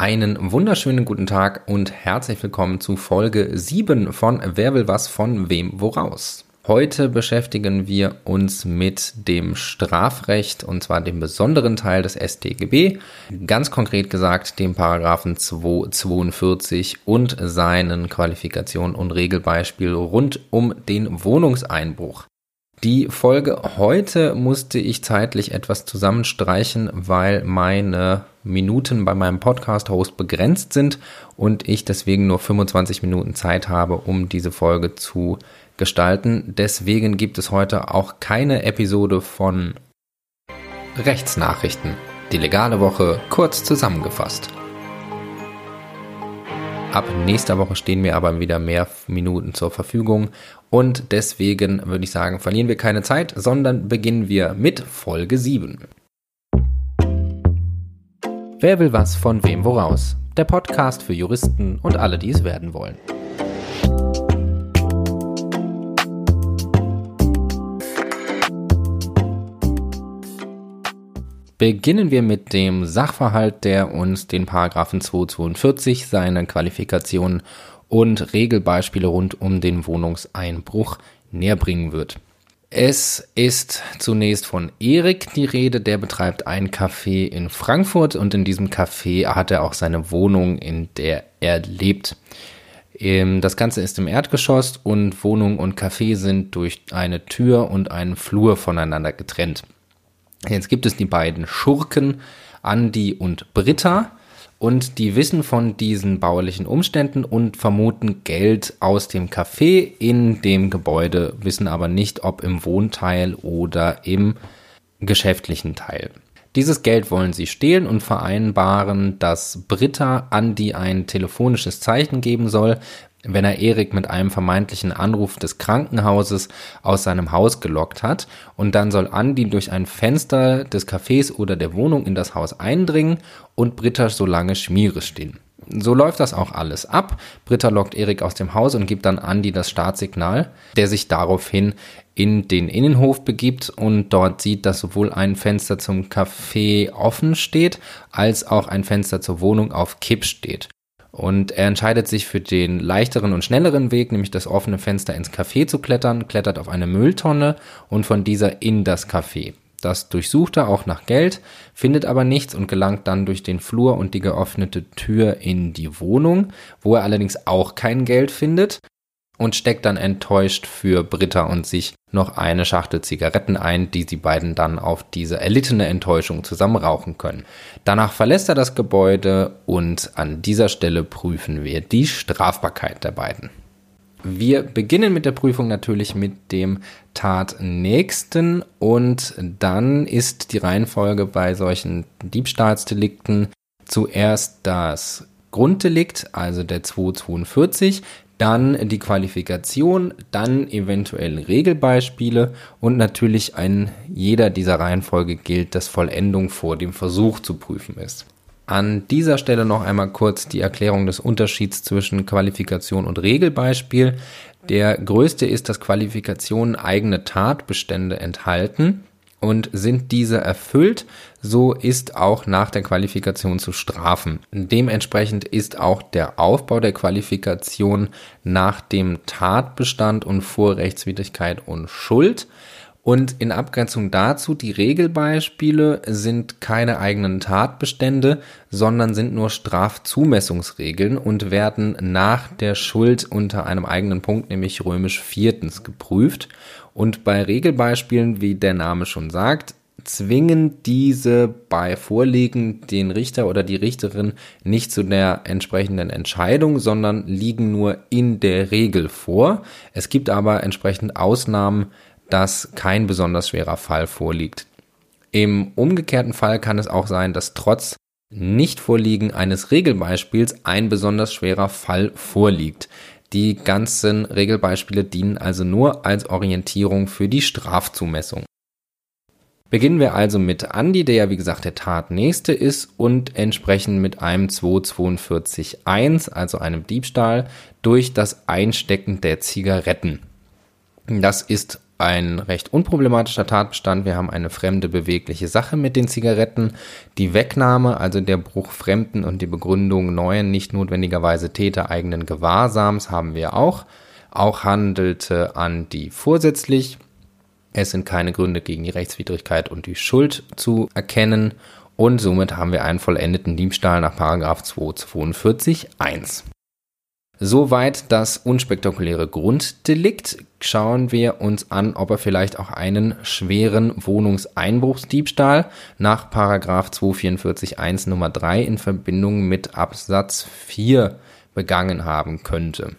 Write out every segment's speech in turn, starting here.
Einen wunderschönen guten Tag und herzlich willkommen zu Folge 7 von Wer will was von wem woraus. Heute beschäftigen wir uns mit dem Strafrecht und zwar dem besonderen Teil des StGB, ganz konkret gesagt dem Paragraphen 242 und seinen Qualifikationen und Regelbeispiel rund um den Wohnungseinbruch. Die Folge heute musste ich zeitlich etwas zusammenstreichen, weil meine Minuten bei meinem Podcast-Host begrenzt sind und ich deswegen nur 25 Minuten Zeit habe, um diese Folge zu gestalten. Deswegen gibt es heute auch keine Episode von Rechtsnachrichten. Die legale Woche kurz zusammengefasst. Ab nächster Woche stehen mir aber wieder mehr Minuten zur Verfügung und deswegen würde ich sagen, verlieren wir keine Zeit, sondern beginnen wir mit Folge 7. Wer will was von wem woraus? Der Podcast für Juristen und alle, die es werden wollen. Beginnen wir mit dem Sachverhalt, der uns den Paragraphen 242, seine Qualifikationen und Regelbeispiele rund um den Wohnungseinbruch näherbringen wird. Es ist zunächst von Erik die Rede, der betreibt ein Café in Frankfurt und in diesem Café hat er auch seine Wohnung, in der er lebt. Ähm, das Ganze ist im Erdgeschoss und Wohnung und Café sind durch eine Tür und einen Flur voneinander getrennt. Jetzt gibt es die beiden Schurken, Andi und Britta, und die wissen von diesen baulichen Umständen und vermuten Geld aus dem Café in dem Gebäude, wissen aber nicht, ob im Wohnteil oder im geschäftlichen Teil. Dieses Geld wollen sie stehlen und vereinbaren, dass Britta Andi ein telefonisches Zeichen geben soll, wenn er Erik mit einem vermeintlichen Anruf des Krankenhauses aus seinem Haus gelockt hat und dann soll Andi durch ein Fenster des Cafés oder der Wohnung in das Haus eindringen und Britta so lange Schmiere stehen. So läuft das auch alles ab. Britta lockt Erik aus dem Haus und gibt dann Andi das Startsignal, der sich daraufhin in den Innenhof begibt und dort sieht, dass sowohl ein Fenster zum Café offen steht, als auch ein Fenster zur Wohnung auf Kipp steht. Und er entscheidet sich für den leichteren und schnelleren Weg, nämlich das offene Fenster ins Café zu klettern, klettert auf eine Mülltonne und von dieser in das Café. Das durchsucht er auch nach Geld, findet aber nichts und gelangt dann durch den Flur und die geöffnete Tür in die Wohnung, wo er allerdings auch kein Geld findet und steckt dann enttäuscht für Britta und sich noch eine Schachtel Zigaretten ein, die die beiden dann auf diese erlittene Enttäuschung zusammen rauchen können. Danach verlässt er das Gebäude und an dieser Stelle prüfen wir die Strafbarkeit der beiden. Wir beginnen mit der Prüfung natürlich mit dem Tatnächsten und dann ist die Reihenfolge bei solchen Diebstahlsdelikten zuerst das Grunddelikt, also der 242, dann die Qualifikation, dann eventuell Regelbeispiele und natürlich ein jeder dieser Reihenfolge gilt, dass Vollendung vor dem Versuch zu prüfen ist. An dieser Stelle noch einmal kurz die Erklärung des Unterschieds zwischen Qualifikation und Regelbeispiel. Der größte ist, dass Qualifikationen eigene Tatbestände enthalten und sind diese erfüllt, so ist auch nach der Qualifikation zu strafen. Dementsprechend ist auch der Aufbau der Qualifikation nach dem Tatbestand und Vorrechtswidrigkeit und Schuld. Und in Abgrenzung dazu, die Regelbeispiele sind keine eigenen Tatbestände, sondern sind nur Strafzumessungsregeln und werden nach der Schuld unter einem eigenen Punkt, nämlich römisch viertens, geprüft. Und bei Regelbeispielen, wie der Name schon sagt, zwingen diese bei Vorliegen den Richter oder die Richterin nicht zu der entsprechenden Entscheidung, sondern liegen nur in der Regel vor. Es gibt aber entsprechend Ausnahmen, dass kein besonders schwerer Fall vorliegt. Im umgekehrten Fall kann es auch sein, dass trotz Nichtvorliegen eines Regelbeispiels ein besonders schwerer Fall vorliegt. Die ganzen Regelbeispiele dienen also nur als Orientierung für die Strafzumessung. Beginnen wir also mit Andi, der ja wie gesagt der Tatnächste ist und entsprechend mit einem 242.1, also einem Diebstahl, durch das Einstecken der Zigaretten. Das ist ein recht unproblematischer Tatbestand. Wir haben eine fremde bewegliche Sache mit den Zigaretten. Die Wegnahme, also der Bruch fremden und die Begründung neuen, nicht notwendigerweise Täter eigenen Gewahrsams haben wir auch. Auch handelte Andi vorsätzlich. Es sind keine Gründe gegen die Rechtswidrigkeit und die Schuld zu erkennen. Und somit haben wir einen vollendeten Diebstahl nach 242 1. Soweit das unspektakuläre Grunddelikt. Schauen wir uns an, ob er vielleicht auch einen schweren Wohnungseinbruchsdiebstahl nach Paragraph 244 1 Nummer 3 in Verbindung mit Absatz 4 begangen haben könnte.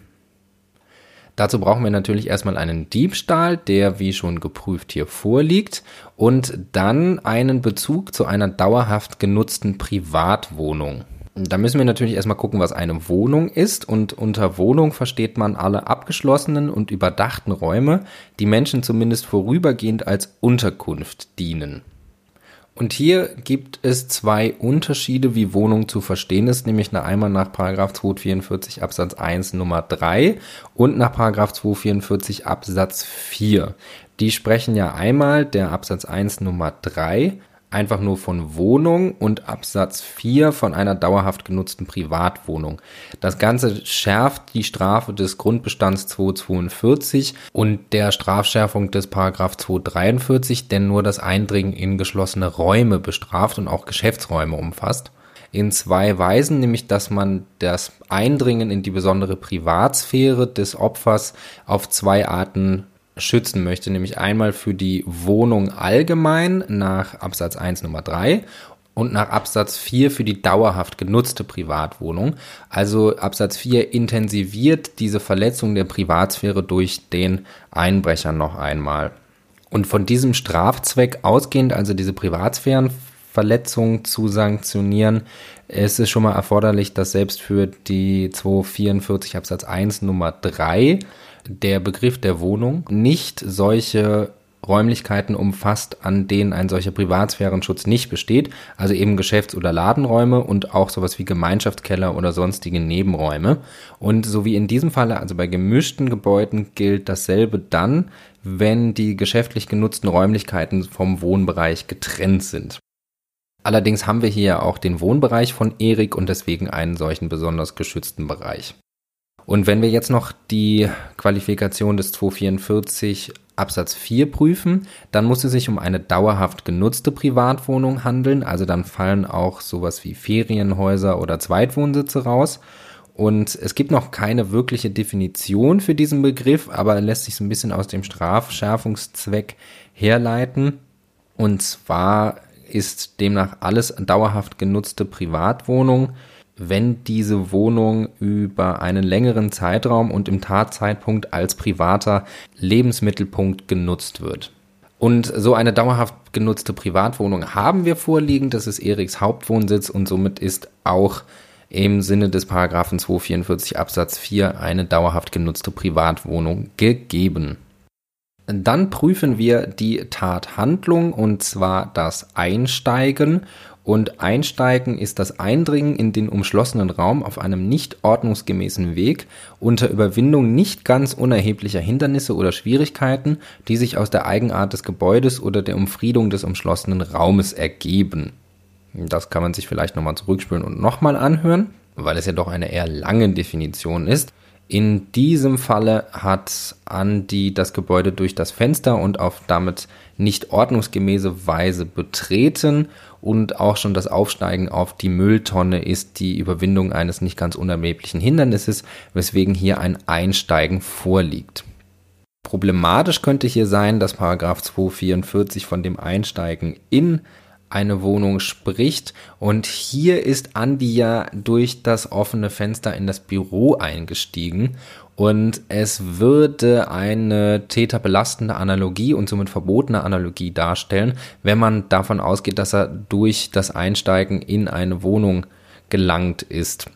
Dazu brauchen wir natürlich erstmal einen Diebstahl, der wie schon geprüft hier vorliegt, und dann einen Bezug zu einer dauerhaft genutzten Privatwohnung. Da müssen wir natürlich erstmal gucken, was eine Wohnung ist. Und unter Wohnung versteht man alle abgeschlossenen und überdachten Räume, die Menschen zumindest vorübergehend als Unterkunft dienen. Und hier gibt es zwei Unterschiede, wie Wohnung zu verstehen ist, nämlich einmal nach 244 Absatz 1 Nummer 3 und nach 244 Absatz 4. Die sprechen ja einmal der Absatz 1 Nummer 3 einfach nur von Wohnung und Absatz 4 von einer dauerhaft genutzten Privatwohnung. Das Ganze schärft die Strafe des Grundbestands 242 und der Strafschärfung des Paragraph 243, denn nur das Eindringen in geschlossene Räume bestraft und auch Geschäftsräume umfasst in zwei Weisen, nämlich dass man das Eindringen in die besondere Privatsphäre des Opfers auf zwei Arten schützen möchte, nämlich einmal für die Wohnung allgemein nach Absatz 1 Nummer 3 und nach Absatz 4 für die dauerhaft genutzte Privatwohnung. Also Absatz 4 intensiviert diese Verletzung der Privatsphäre durch den Einbrecher noch einmal. Und von diesem Strafzweck ausgehend, also diese Privatsphärenverletzung zu sanktionieren, ist es schon mal erforderlich, dass selbst für die 244 Absatz 1 Nummer 3 der Begriff der Wohnung nicht solche Räumlichkeiten umfasst, an denen ein solcher Privatsphärenschutz nicht besteht, also eben Geschäfts- oder Ladenräume und auch sowas wie Gemeinschaftskeller oder sonstige Nebenräume. Und so wie in diesem Falle, also bei gemischten Gebäuden, gilt dasselbe dann, wenn die geschäftlich genutzten Räumlichkeiten vom Wohnbereich getrennt sind. Allerdings haben wir hier auch den Wohnbereich von Erik und deswegen einen solchen besonders geschützten Bereich. Und wenn wir jetzt noch die Qualifikation des 244 Absatz 4 prüfen, dann muss es sich um eine dauerhaft genutzte Privatwohnung handeln. Also dann fallen auch sowas wie Ferienhäuser oder Zweitwohnsitze raus. Und es gibt noch keine wirkliche Definition für diesen Begriff, aber lässt sich so ein bisschen aus dem Strafschärfungszweck herleiten. Und zwar ist demnach alles dauerhaft genutzte Privatwohnung wenn diese Wohnung über einen längeren Zeitraum und im Tatzeitpunkt als privater Lebensmittelpunkt genutzt wird. Und so eine dauerhaft genutzte Privatwohnung haben wir vorliegen. Das ist Eriks Hauptwohnsitz und somit ist auch im Sinne des Paragraphen 244 Absatz 4 eine dauerhaft genutzte Privatwohnung gegeben. Dann prüfen wir die Tathandlung und zwar das Einsteigen und Einsteigen ist das Eindringen in den umschlossenen Raum auf einem nicht ordnungsgemäßen Weg unter Überwindung nicht ganz unerheblicher Hindernisse oder Schwierigkeiten, die sich aus der Eigenart des Gebäudes oder der Umfriedung des umschlossenen Raumes ergeben. Das kann man sich vielleicht nochmal zurückspülen und nochmal anhören, weil es ja doch eine eher lange Definition ist. In diesem Falle hat Andi das Gebäude durch das Fenster und auf damit nicht ordnungsgemäße Weise betreten und auch schon das Aufsteigen auf die Mülltonne ist die Überwindung eines nicht ganz unerheblichen Hindernisses, weswegen hier ein Einsteigen vorliegt. Problematisch könnte hier sein, dass Paragraph 244 von dem Einsteigen in eine Wohnung spricht. Und hier ist Andi ja durch das offene Fenster in das Büro eingestiegen. Und es würde eine täterbelastende Analogie und somit verbotene Analogie darstellen, wenn man davon ausgeht, dass er durch das Einsteigen in eine Wohnung gelangt ist.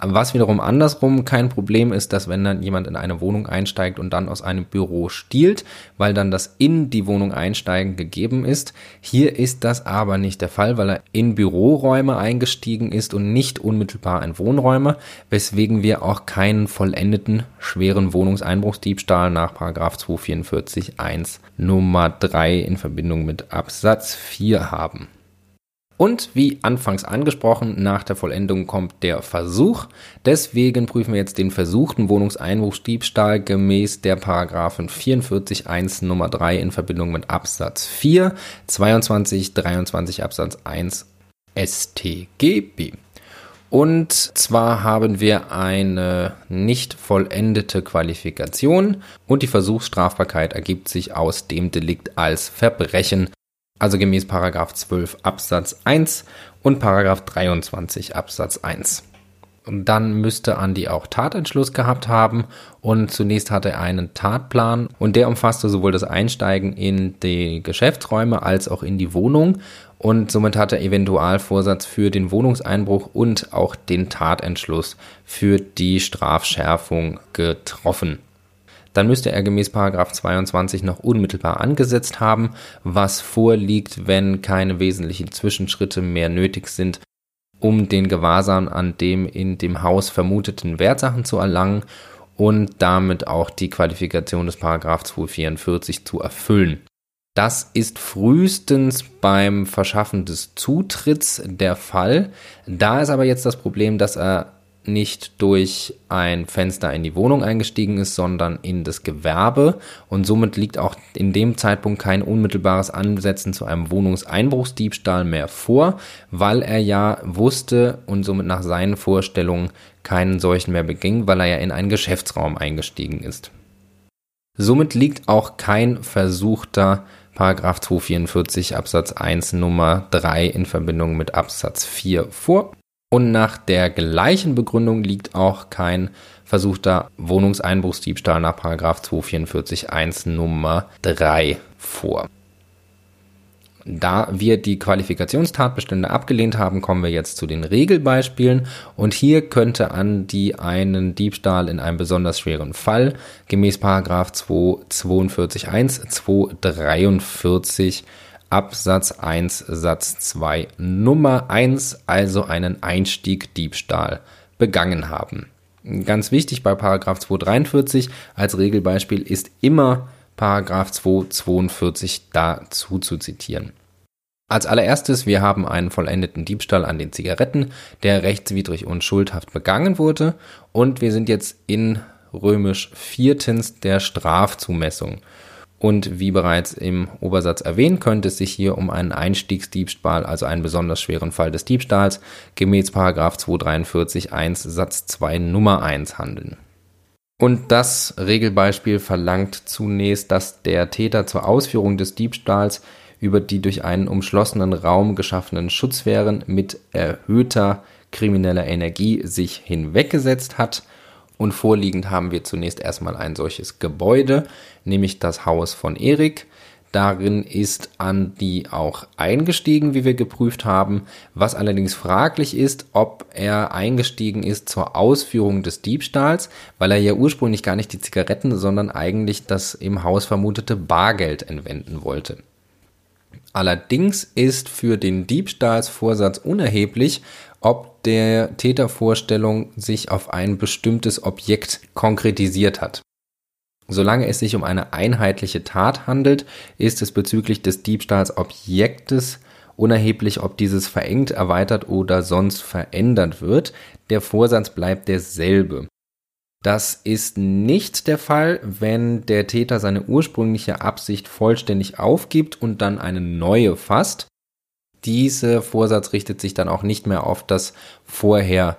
Was wiederum andersrum kein Problem ist, dass wenn dann jemand in eine Wohnung einsteigt und dann aus einem Büro stiehlt, weil dann das in die Wohnung einsteigen gegeben ist. Hier ist das aber nicht der Fall, weil er in Büroräume eingestiegen ist und nicht unmittelbar in Wohnräume, weswegen wir auch keinen vollendeten schweren Wohnungseinbruchsdiebstahl nach 244 1 Nummer 3 in Verbindung mit Absatz 4 haben. Und wie anfangs angesprochen, nach der Vollendung kommt der Versuch. Deswegen prüfen wir jetzt den versuchten Wohnungseinbruchsdiebstahl gemäß der Paragraphen 44 1 Nummer 3 in Verbindung mit Absatz 4, 22, 23 Absatz 1 StGB. Und zwar haben wir eine nicht vollendete Qualifikation und die Versuchsstrafbarkeit ergibt sich aus dem Delikt als Verbrechen also gemäß Paragraph 12 Absatz 1 und Paragraph 23 Absatz 1. Und dann müsste Andi auch Tatentschluss gehabt haben und zunächst hatte er einen Tatplan und der umfasste sowohl das Einsteigen in die Geschäftsräume als auch in die Wohnung und somit hat er Eventualvorsatz für den Wohnungseinbruch und auch den Tatentschluss für die Strafschärfung getroffen dann müsste er gemäß 22 noch unmittelbar angesetzt haben, was vorliegt, wenn keine wesentlichen Zwischenschritte mehr nötig sind, um den Gewahrsam an dem in dem Haus vermuteten Wertsachen zu erlangen und damit auch die Qualifikation des 244 zu erfüllen. Das ist frühestens beim Verschaffen des Zutritts der Fall. Da ist aber jetzt das Problem, dass er nicht durch ein Fenster in die Wohnung eingestiegen ist, sondern in das Gewerbe und somit liegt auch in dem Zeitpunkt kein unmittelbares Ansetzen zu einem Wohnungseinbruchsdiebstahl mehr vor, weil er ja wusste und somit nach seinen Vorstellungen keinen solchen mehr beging, weil er ja in einen Geschäftsraum eingestiegen ist. Somit liegt auch kein versuchter Paragraph 244 Absatz 1 Nummer 3 in Verbindung mit Absatz 4 vor. Und nach der gleichen Begründung liegt auch kein versuchter Wohnungseinbruchsdiebstahl nach 244 1 Nummer 3 vor. Da wir die Qualifikationstatbestände abgelehnt haben, kommen wir jetzt zu den Regelbeispielen und hier könnte Andi einen Diebstahl in einem besonders schweren Fall gemäß 242 1 243 Absatz 1 Satz 2 Nummer 1, also einen Einstieg Diebstahl begangen haben. Ganz wichtig bei Paragraph 243 als Regelbeispiel ist immer Paragraph 242 dazu zu zitieren. Als allererstes, wir haben einen vollendeten Diebstahl an den Zigaretten, der rechtswidrig und schuldhaft begangen wurde und wir sind jetzt in römisch viertens der Strafzumessung. Und wie bereits im Obersatz erwähnt, könnte es sich hier um einen Einstiegsdiebstahl, also einen besonders schweren Fall des Diebstahls, gemäß 243 1 Satz 2 Nummer 1 handeln. Und das Regelbeispiel verlangt zunächst, dass der Täter zur Ausführung des Diebstahls über die durch einen umschlossenen Raum geschaffenen Schutzwehren mit erhöhter krimineller Energie sich hinweggesetzt hat – und vorliegend haben wir zunächst erstmal ein solches Gebäude, nämlich das Haus von Erik. Darin ist Andi auch eingestiegen, wie wir geprüft haben, was allerdings fraglich ist, ob er eingestiegen ist zur Ausführung des Diebstahls, weil er ja ursprünglich gar nicht die Zigaretten, sondern eigentlich das im Haus vermutete Bargeld entwenden wollte. Allerdings ist für den Diebstahlsvorsatz unerheblich, ob der Tätervorstellung sich auf ein bestimmtes Objekt konkretisiert hat. Solange es sich um eine einheitliche Tat handelt, ist es bezüglich des Diebstahlsobjektes unerheblich, ob dieses verengt, erweitert oder sonst verändert wird. Der Vorsatz bleibt derselbe. Das ist nicht der Fall, wenn der Täter seine ursprüngliche Absicht vollständig aufgibt und dann eine neue fasst. Dieser Vorsatz richtet sich dann auch nicht mehr auf das vorher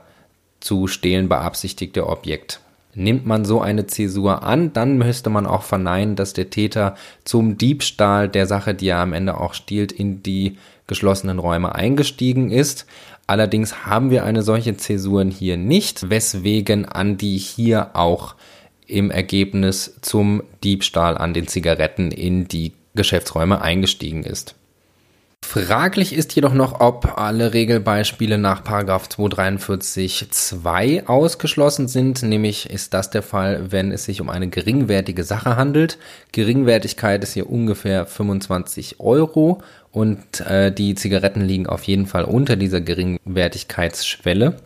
zu stehlen beabsichtigte Objekt. Nimmt man so eine Zäsur an, dann müsste man auch verneinen, dass der Täter zum Diebstahl der Sache, die er am Ende auch stiehlt, in die geschlossenen Räume eingestiegen ist. Allerdings haben wir eine solche Zäsuren hier nicht, weswegen Andi hier auch im Ergebnis zum Diebstahl an den Zigaretten in die Geschäftsräume eingestiegen ist. Fraglich ist jedoch noch, ob alle Regelbeispiele nach 243.2 ausgeschlossen sind. Nämlich ist das der Fall, wenn es sich um eine geringwertige Sache handelt. Geringwertigkeit ist hier ungefähr 25 Euro und äh, die Zigaretten liegen auf jeden Fall unter dieser Geringwertigkeitsschwelle.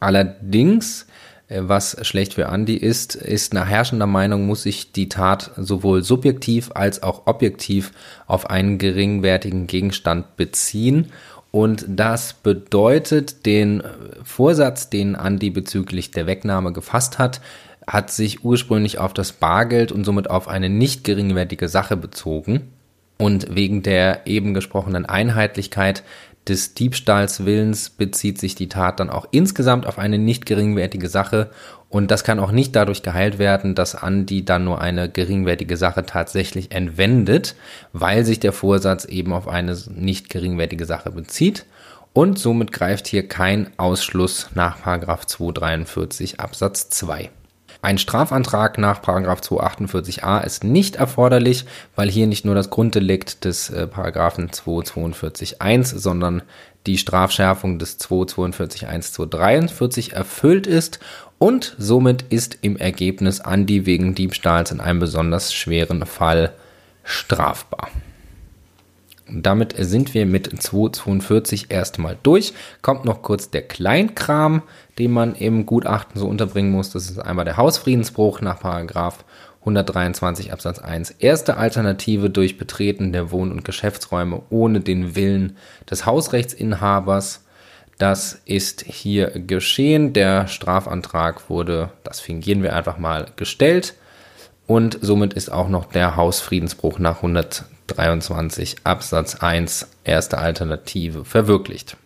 Allerdings was schlecht für Andy ist, ist nach herrschender Meinung muss sich die Tat sowohl subjektiv als auch objektiv auf einen geringwertigen Gegenstand beziehen. Und das bedeutet, den Vorsatz, den Andy bezüglich der Wegnahme gefasst hat, hat sich ursprünglich auf das Bargeld und somit auf eine nicht geringwertige Sache bezogen. Und wegen der eben gesprochenen Einheitlichkeit des Diebstahlswillens bezieht sich die Tat dann auch insgesamt auf eine nicht geringwertige Sache und das kann auch nicht dadurch geheilt werden, dass Andi dann nur eine geringwertige Sache tatsächlich entwendet, weil sich der Vorsatz eben auf eine nicht geringwertige Sache bezieht und somit greift hier kein Ausschluss nach 243 Absatz 2. Ein Strafantrag nach 248a ist nicht erforderlich, weil hier nicht nur das Grunddelikt des äh, 242.1, sondern die Strafschärfung des 242.1 243 erfüllt ist und somit ist im Ergebnis Andi wegen Diebstahls in einem besonders schweren Fall strafbar. Damit sind wir mit 242 erstmal durch. Kommt noch kurz der Kleinkram, den man im Gutachten so unterbringen muss. Das ist einmal der Hausfriedensbruch nach Paragraph 123 Absatz 1. Erste Alternative durch Betreten der Wohn- und Geschäftsräume ohne den Willen des Hausrechtsinhabers. Das ist hier geschehen. Der Strafantrag wurde, das fingieren wir einfach mal, gestellt. Und somit ist auch noch der Hausfriedensbruch nach 100 23 Absatz 1 erste Alternative verwirklicht.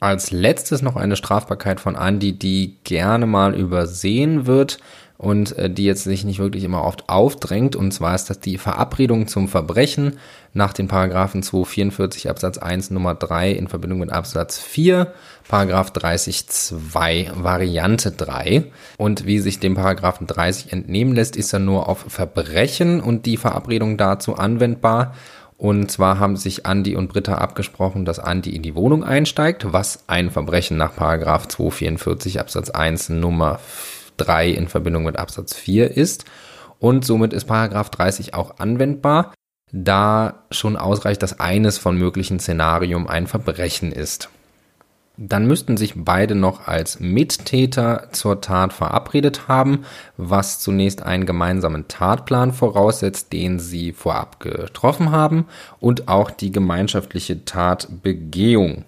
Als letztes noch eine Strafbarkeit von Andi, die gerne mal übersehen wird und äh, die jetzt sich nicht wirklich immer oft aufdrängt. Und zwar ist das die Verabredung zum Verbrechen nach den Paragraphen 244 Absatz 1 Nummer 3 in Verbindung mit Absatz 4, Paragraph 30.2 Variante 3. Und wie sich dem Paragraphen 30 entnehmen lässt, ist er nur auf Verbrechen und die Verabredung dazu anwendbar. Und zwar haben sich Andi und Britta abgesprochen, dass Andi in die Wohnung einsteigt, was ein Verbrechen nach Paragraph 244 Absatz 1 Nummer 3 in Verbindung mit Absatz 4 ist. Und somit ist Paragraph 30 auch anwendbar, da schon ausreicht, dass eines von möglichen Szenarium ein Verbrechen ist. Dann müssten sich beide noch als Mittäter zur Tat verabredet haben, was zunächst einen gemeinsamen Tatplan voraussetzt, den sie vorab getroffen haben, und auch die gemeinschaftliche Tatbegehung.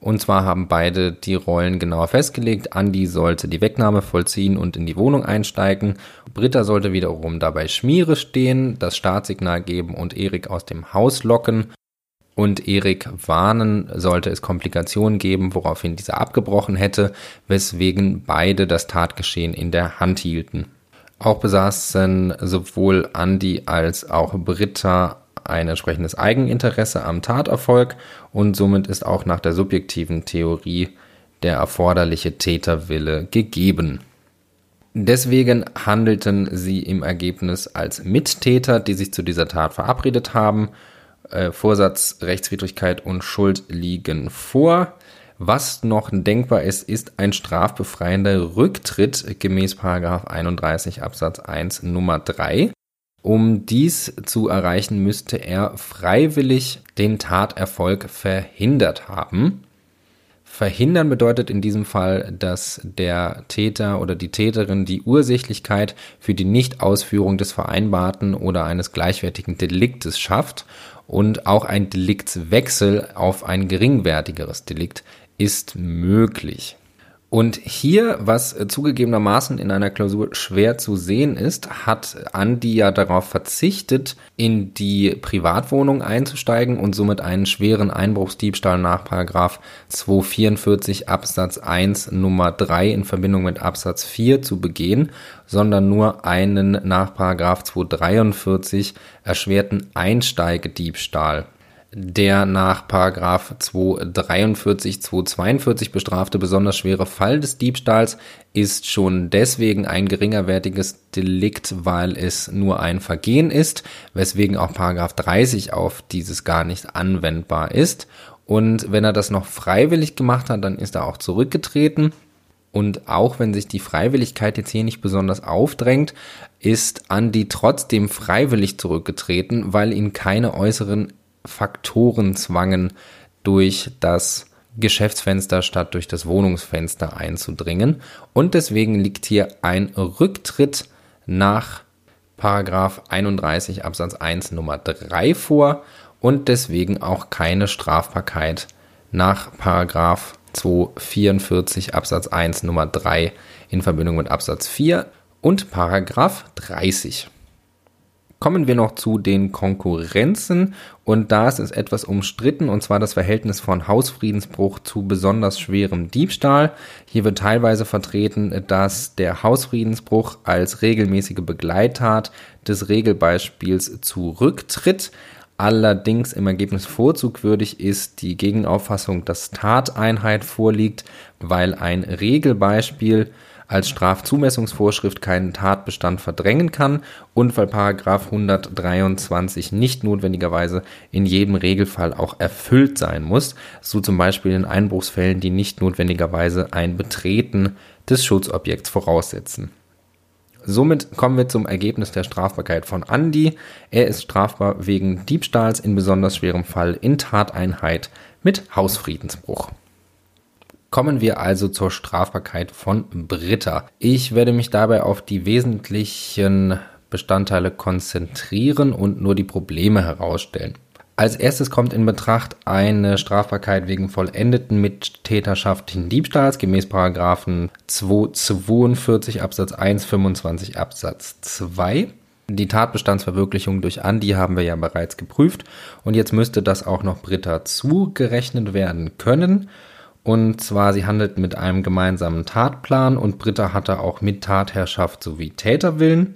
Und zwar haben beide die Rollen genauer festgelegt. Andy sollte die Wegnahme vollziehen und in die Wohnung einsteigen. Britta sollte wiederum dabei Schmiere stehen, das Startsignal geben und Erik aus dem Haus locken und Erik warnen, sollte es Komplikationen geben, woraufhin dieser abgebrochen hätte, weswegen beide das Tatgeschehen in der Hand hielten. Auch besaßen sowohl Andy als auch Britta ein entsprechendes Eigeninteresse am Taterfolg und somit ist auch nach der subjektiven Theorie der erforderliche Täterwille gegeben. Deswegen handelten sie im Ergebnis als Mittäter, die sich zu dieser Tat verabredet haben äh, Vorsatz, Rechtswidrigkeit und Schuld liegen vor. Was noch denkbar ist, ist ein strafbefreiender Rücktritt gemäß 31 Absatz 1 Nummer 3. Um dies zu erreichen, müsste er freiwillig den Taterfolg verhindert haben. Verhindern bedeutet in diesem Fall, dass der Täter oder die Täterin die Ursächlichkeit für die Nichtausführung des vereinbarten oder eines gleichwertigen Deliktes schafft und auch ein Deliktswechsel auf ein geringwertigeres Delikt ist möglich. Und hier, was äh, zugegebenermaßen in einer Klausur schwer zu sehen ist, hat Andi ja darauf verzichtet, in die Privatwohnung einzusteigen und somit einen schweren Einbruchsdiebstahl nach Paragraph 244 Absatz 1 Nummer 3 in Verbindung mit Absatz 4 zu begehen, sondern nur einen nach Paragraph 243 erschwerten Einsteigediebstahl Der nach Paragraph 243, 242 bestrafte besonders schwere Fall des Diebstahls ist schon deswegen ein geringerwertiges Delikt, weil es nur ein Vergehen ist, weswegen auch Paragraph 30 auf dieses gar nicht anwendbar ist. Und wenn er das noch freiwillig gemacht hat, dann ist er auch zurückgetreten. Und auch wenn sich die Freiwilligkeit jetzt hier nicht besonders aufdrängt, ist Andy trotzdem freiwillig zurückgetreten, weil ihn keine äußeren Faktoren zwangen, durch das Geschäftsfenster statt durch das Wohnungsfenster einzudringen. Und deswegen liegt hier ein Rücktritt nach Paragraph 31 Absatz 1 Nummer 3 vor und deswegen auch keine Strafbarkeit nach Paragraph 244 Absatz 1 Nummer 3 in Verbindung mit Absatz 4 und Paragraph 30. Kommen wir noch zu den Konkurrenzen und da ist es etwas umstritten und zwar das Verhältnis von Hausfriedensbruch zu besonders schwerem Diebstahl. Hier wird teilweise vertreten, dass der Hausfriedensbruch als regelmäßige Begleittat des Regelbeispiels zurücktritt. Allerdings im Ergebnis vorzugwürdig ist die Gegenauffassung, dass Tateinheit vorliegt, weil ein Regelbeispiel als Strafzumessungsvorschrift keinen Tatbestand verdrängen kann und weil Paragraph 123 nicht notwendigerweise in jedem Regelfall auch erfüllt sein muss, so zum Beispiel in Einbruchsfällen, die nicht notwendigerweise ein Betreten des Schutzobjekts voraussetzen. Somit kommen wir zum Ergebnis der Strafbarkeit von Andi. Er ist strafbar wegen Diebstahls in besonders schwerem Fall in Tateinheit mit Hausfriedensbruch. Kommen wir also zur Strafbarkeit von Britta. Ich werde mich dabei auf die wesentlichen Bestandteile konzentrieren und nur die Probleme herausstellen. Als erstes kommt in Betracht eine Strafbarkeit wegen vollendeten mittäterschaftlichen Diebstahls gemäß Paragraphen 242 Absatz 1, 25 Absatz 2. Die Tatbestandsverwirklichung durch Andi haben wir ja bereits geprüft und jetzt müsste das auch noch Britta zugerechnet werden können. Und zwar, sie handelt mit einem gemeinsamen Tatplan und Britta hatte auch mit Tatherrschaft sowie Täterwillen.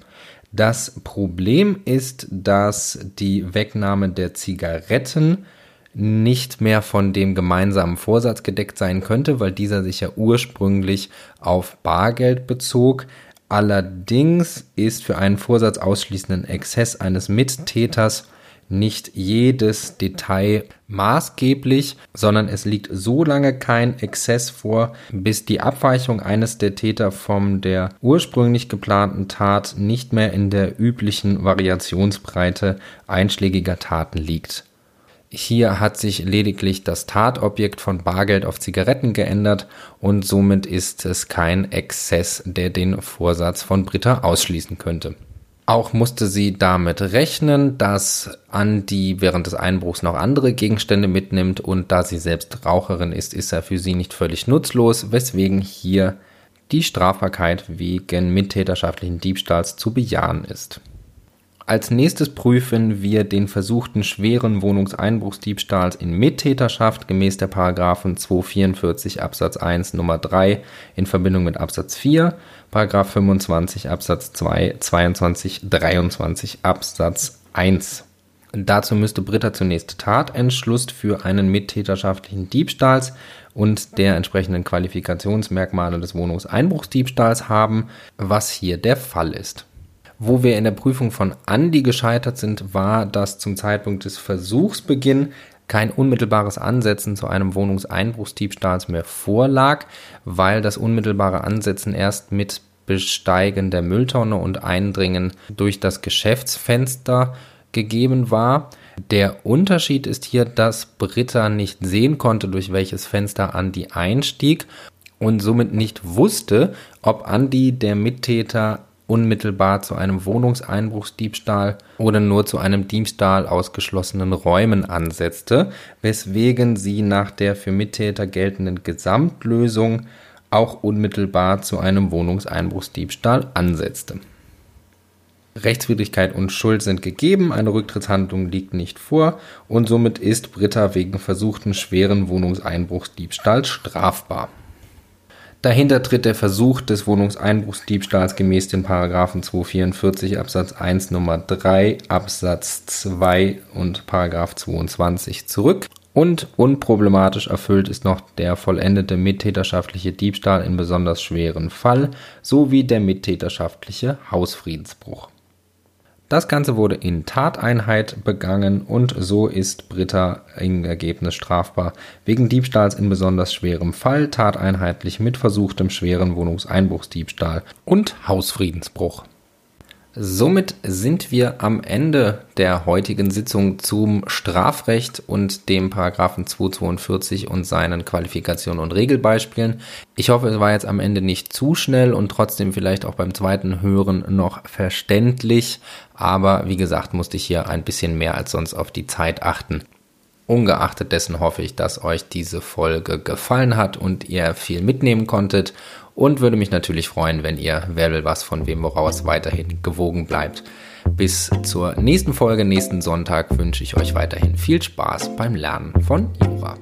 Das Problem ist, dass die Wegnahme der Zigaretten nicht mehr von dem gemeinsamen Vorsatz gedeckt sein könnte, weil dieser sich ja ursprünglich auf Bargeld bezog. Allerdings ist für einen Vorsatz ausschließenden Exzess eines Mittäters nicht jedes Detail maßgeblich, sondern es liegt so lange kein Exzess vor, bis die Abweichung eines der Täter von der ursprünglich geplanten Tat nicht mehr in der üblichen Variationsbreite einschlägiger Taten liegt. Hier hat sich lediglich das Tatobjekt von Bargeld auf Zigaretten geändert und somit ist es kein Exzess, der den Vorsatz von Britta ausschließen könnte. Auch musste sie damit rechnen, dass Andi während des Einbruchs noch andere Gegenstände mitnimmt und da sie selbst Raucherin ist, ist er für sie nicht völlig nutzlos, weswegen hier die Strafbarkeit wegen mittäterschaftlichen Diebstahls zu bejahen ist. Als nächstes prüfen wir den versuchten schweren Wohnungseinbruchsdiebstahls in Mittäterschaft gemäß der Paragraphen 244 Absatz 1 Nummer 3 in Verbindung mit Absatz 4, Paragraph 25 Absatz 2, 22, 23 Absatz 1. Dazu müsste Britta zunächst Tatentschluss für einen mittäterschaftlichen Diebstahls und der entsprechenden Qualifikationsmerkmale des Wohnungseinbruchsdiebstahls haben, was hier der Fall ist. Wo wir in der Prüfung von Andi gescheitert sind, war, dass zum Zeitpunkt des Versuchsbeginn kein unmittelbares Ansetzen zu einem Wohnungseinbruchsdiebstahls mehr vorlag, weil das unmittelbare Ansetzen erst mit Besteigen der Mülltonne und Eindringen durch das Geschäftsfenster gegeben war. Der Unterschied ist hier, dass Britta nicht sehen konnte, durch welches Fenster Andi einstieg und somit nicht wusste, ob Andi der Mittäter unmittelbar zu einem Wohnungseinbruchsdiebstahl oder nur zu einem Diebstahl aus geschlossenen Räumen ansetzte, weswegen sie nach der für Mittäter geltenden Gesamtlösung auch unmittelbar zu einem Wohnungseinbruchsdiebstahl ansetzte. Rechtswidrigkeit und Schuld sind gegeben, eine Rücktrittshandlung liegt nicht vor und somit ist Britta wegen versuchten schweren Wohnungseinbruchsdiebstahls strafbar. Dahinter tritt der Versuch des Wohnungseinbruchsdiebstahls gemäß den Paragraphen 244 Absatz 1 Nummer 3 Absatz 2 und Paragraph 22 zurück. Und unproblematisch erfüllt ist noch der vollendete mittäterschaftliche Diebstahl in besonders schweren Fall sowie der mittäterschaftliche Hausfriedensbruch. Das Ganze wurde in Tateinheit begangen und so ist Britta im Ergebnis strafbar wegen Diebstahls in besonders schwerem Fall, tateinheitlich mit versuchtem schweren Wohnungseinbruchsdiebstahl und Hausfriedensbruch. Somit sind wir am Ende der heutigen Sitzung zum Strafrecht und dem Paragraphen 242 und seinen Qualifikationen und Regelbeispielen. Ich hoffe, es war jetzt am Ende nicht zu schnell und trotzdem vielleicht auch beim zweiten Hören noch verständlich. Aber wie gesagt, musste ich hier ein bisschen mehr als sonst auf die Zeit achten. Ungeachtet dessen hoffe ich, dass euch diese Folge gefallen hat und ihr viel mitnehmen konntet und würde mich natürlich freuen, wenn ihr Wer will was von wem woraus weiterhin gewogen bleibt. Bis zur nächsten Folge, nächsten Sonntag wünsche ich euch weiterhin viel Spaß beim Lernen von Jura.